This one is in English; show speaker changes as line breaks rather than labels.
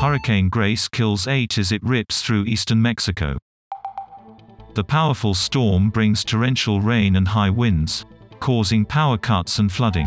Hurricane Grace kills eight as it rips through eastern Mexico. The powerful storm brings torrential rain and high winds, causing power cuts and flooding.